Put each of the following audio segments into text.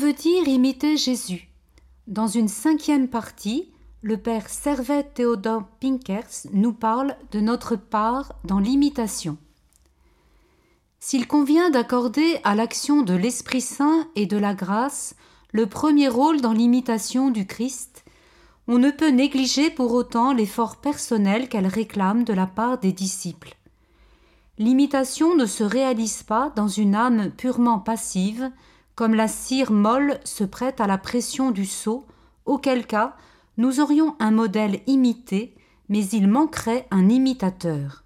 Veut dire imiter Jésus Dans une cinquième partie, le père Servet Théodore Pinkers nous parle de notre part dans l'imitation. S'il convient d'accorder à l'action de l'Esprit Saint et de la grâce le premier rôle dans l'imitation du Christ, on ne peut négliger pour autant l'effort personnel qu'elle réclame de la part des disciples. L'imitation ne se réalise pas dans une âme purement passive, comme la cire molle se prête à la pression du seau, auquel cas nous aurions un modèle imité, mais il manquerait un imitateur.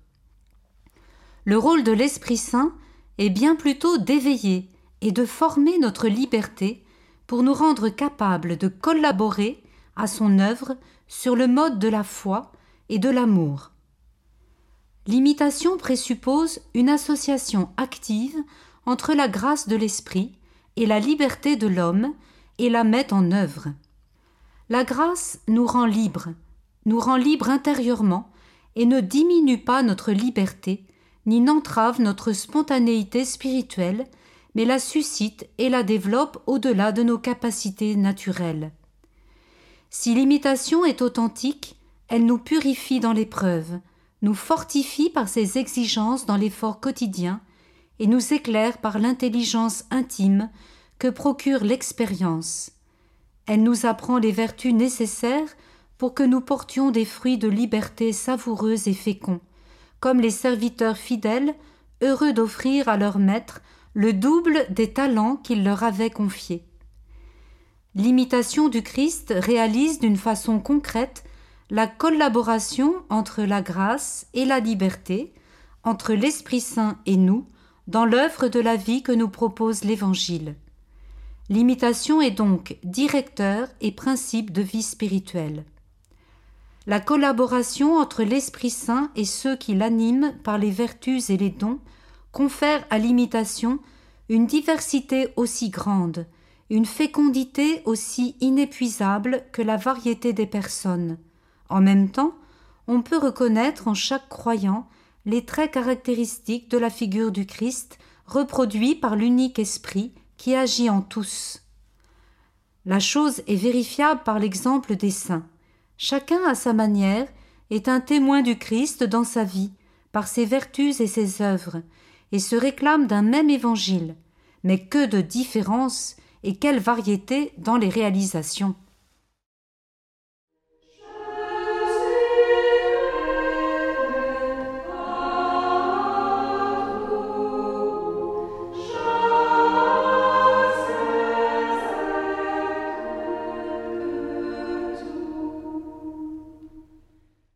Le rôle de l'Esprit Saint est bien plutôt d'éveiller et de former notre liberté pour nous rendre capables de collaborer à son œuvre sur le mode de la foi et de l'amour. L'imitation présuppose une association active entre la grâce de l'esprit et la liberté de l'homme et la met en œuvre. La grâce nous rend libres, nous rend libres intérieurement et ne diminue pas notre liberté, ni n'entrave notre spontanéité spirituelle, mais la suscite et la développe au-delà de nos capacités naturelles. Si l'imitation est authentique, elle nous purifie dans l'épreuve, nous fortifie par ses exigences dans l'effort quotidien et nous éclaire par l'intelligence intime que procure l'expérience. Elle nous apprend les vertus nécessaires pour que nous portions des fruits de liberté savoureux et féconds, comme les serviteurs fidèles, heureux d'offrir à leur maître le double des talents qu'il leur avait confiés. L'imitation du Christ réalise d'une façon concrète la collaboration entre la grâce et la liberté, entre l'Esprit Saint et nous, dans l'œuvre de la vie que nous propose l'Évangile. L'imitation est donc directeur et principe de vie spirituelle. La collaboration entre l'Esprit Saint et ceux qui l'animent par les vertus et les dons confère à l'imitation une diversité aussi grande, une fécondité aussi inépuisable que la variété des personnes. En même temps, on peut reconnaître en chaque croyant les traits caractéristiques de la figure du Christ reproduits par l'unique esprit qui agit en tous. La chose est vérifiable par l'exemple des saints. Chacun à sa manière est un témoin du Christ dans sa vie, par ses vertus et ses œuvres, et se réclame d'un même évangile. Mais que de différence et quelle variété dans les réalisations.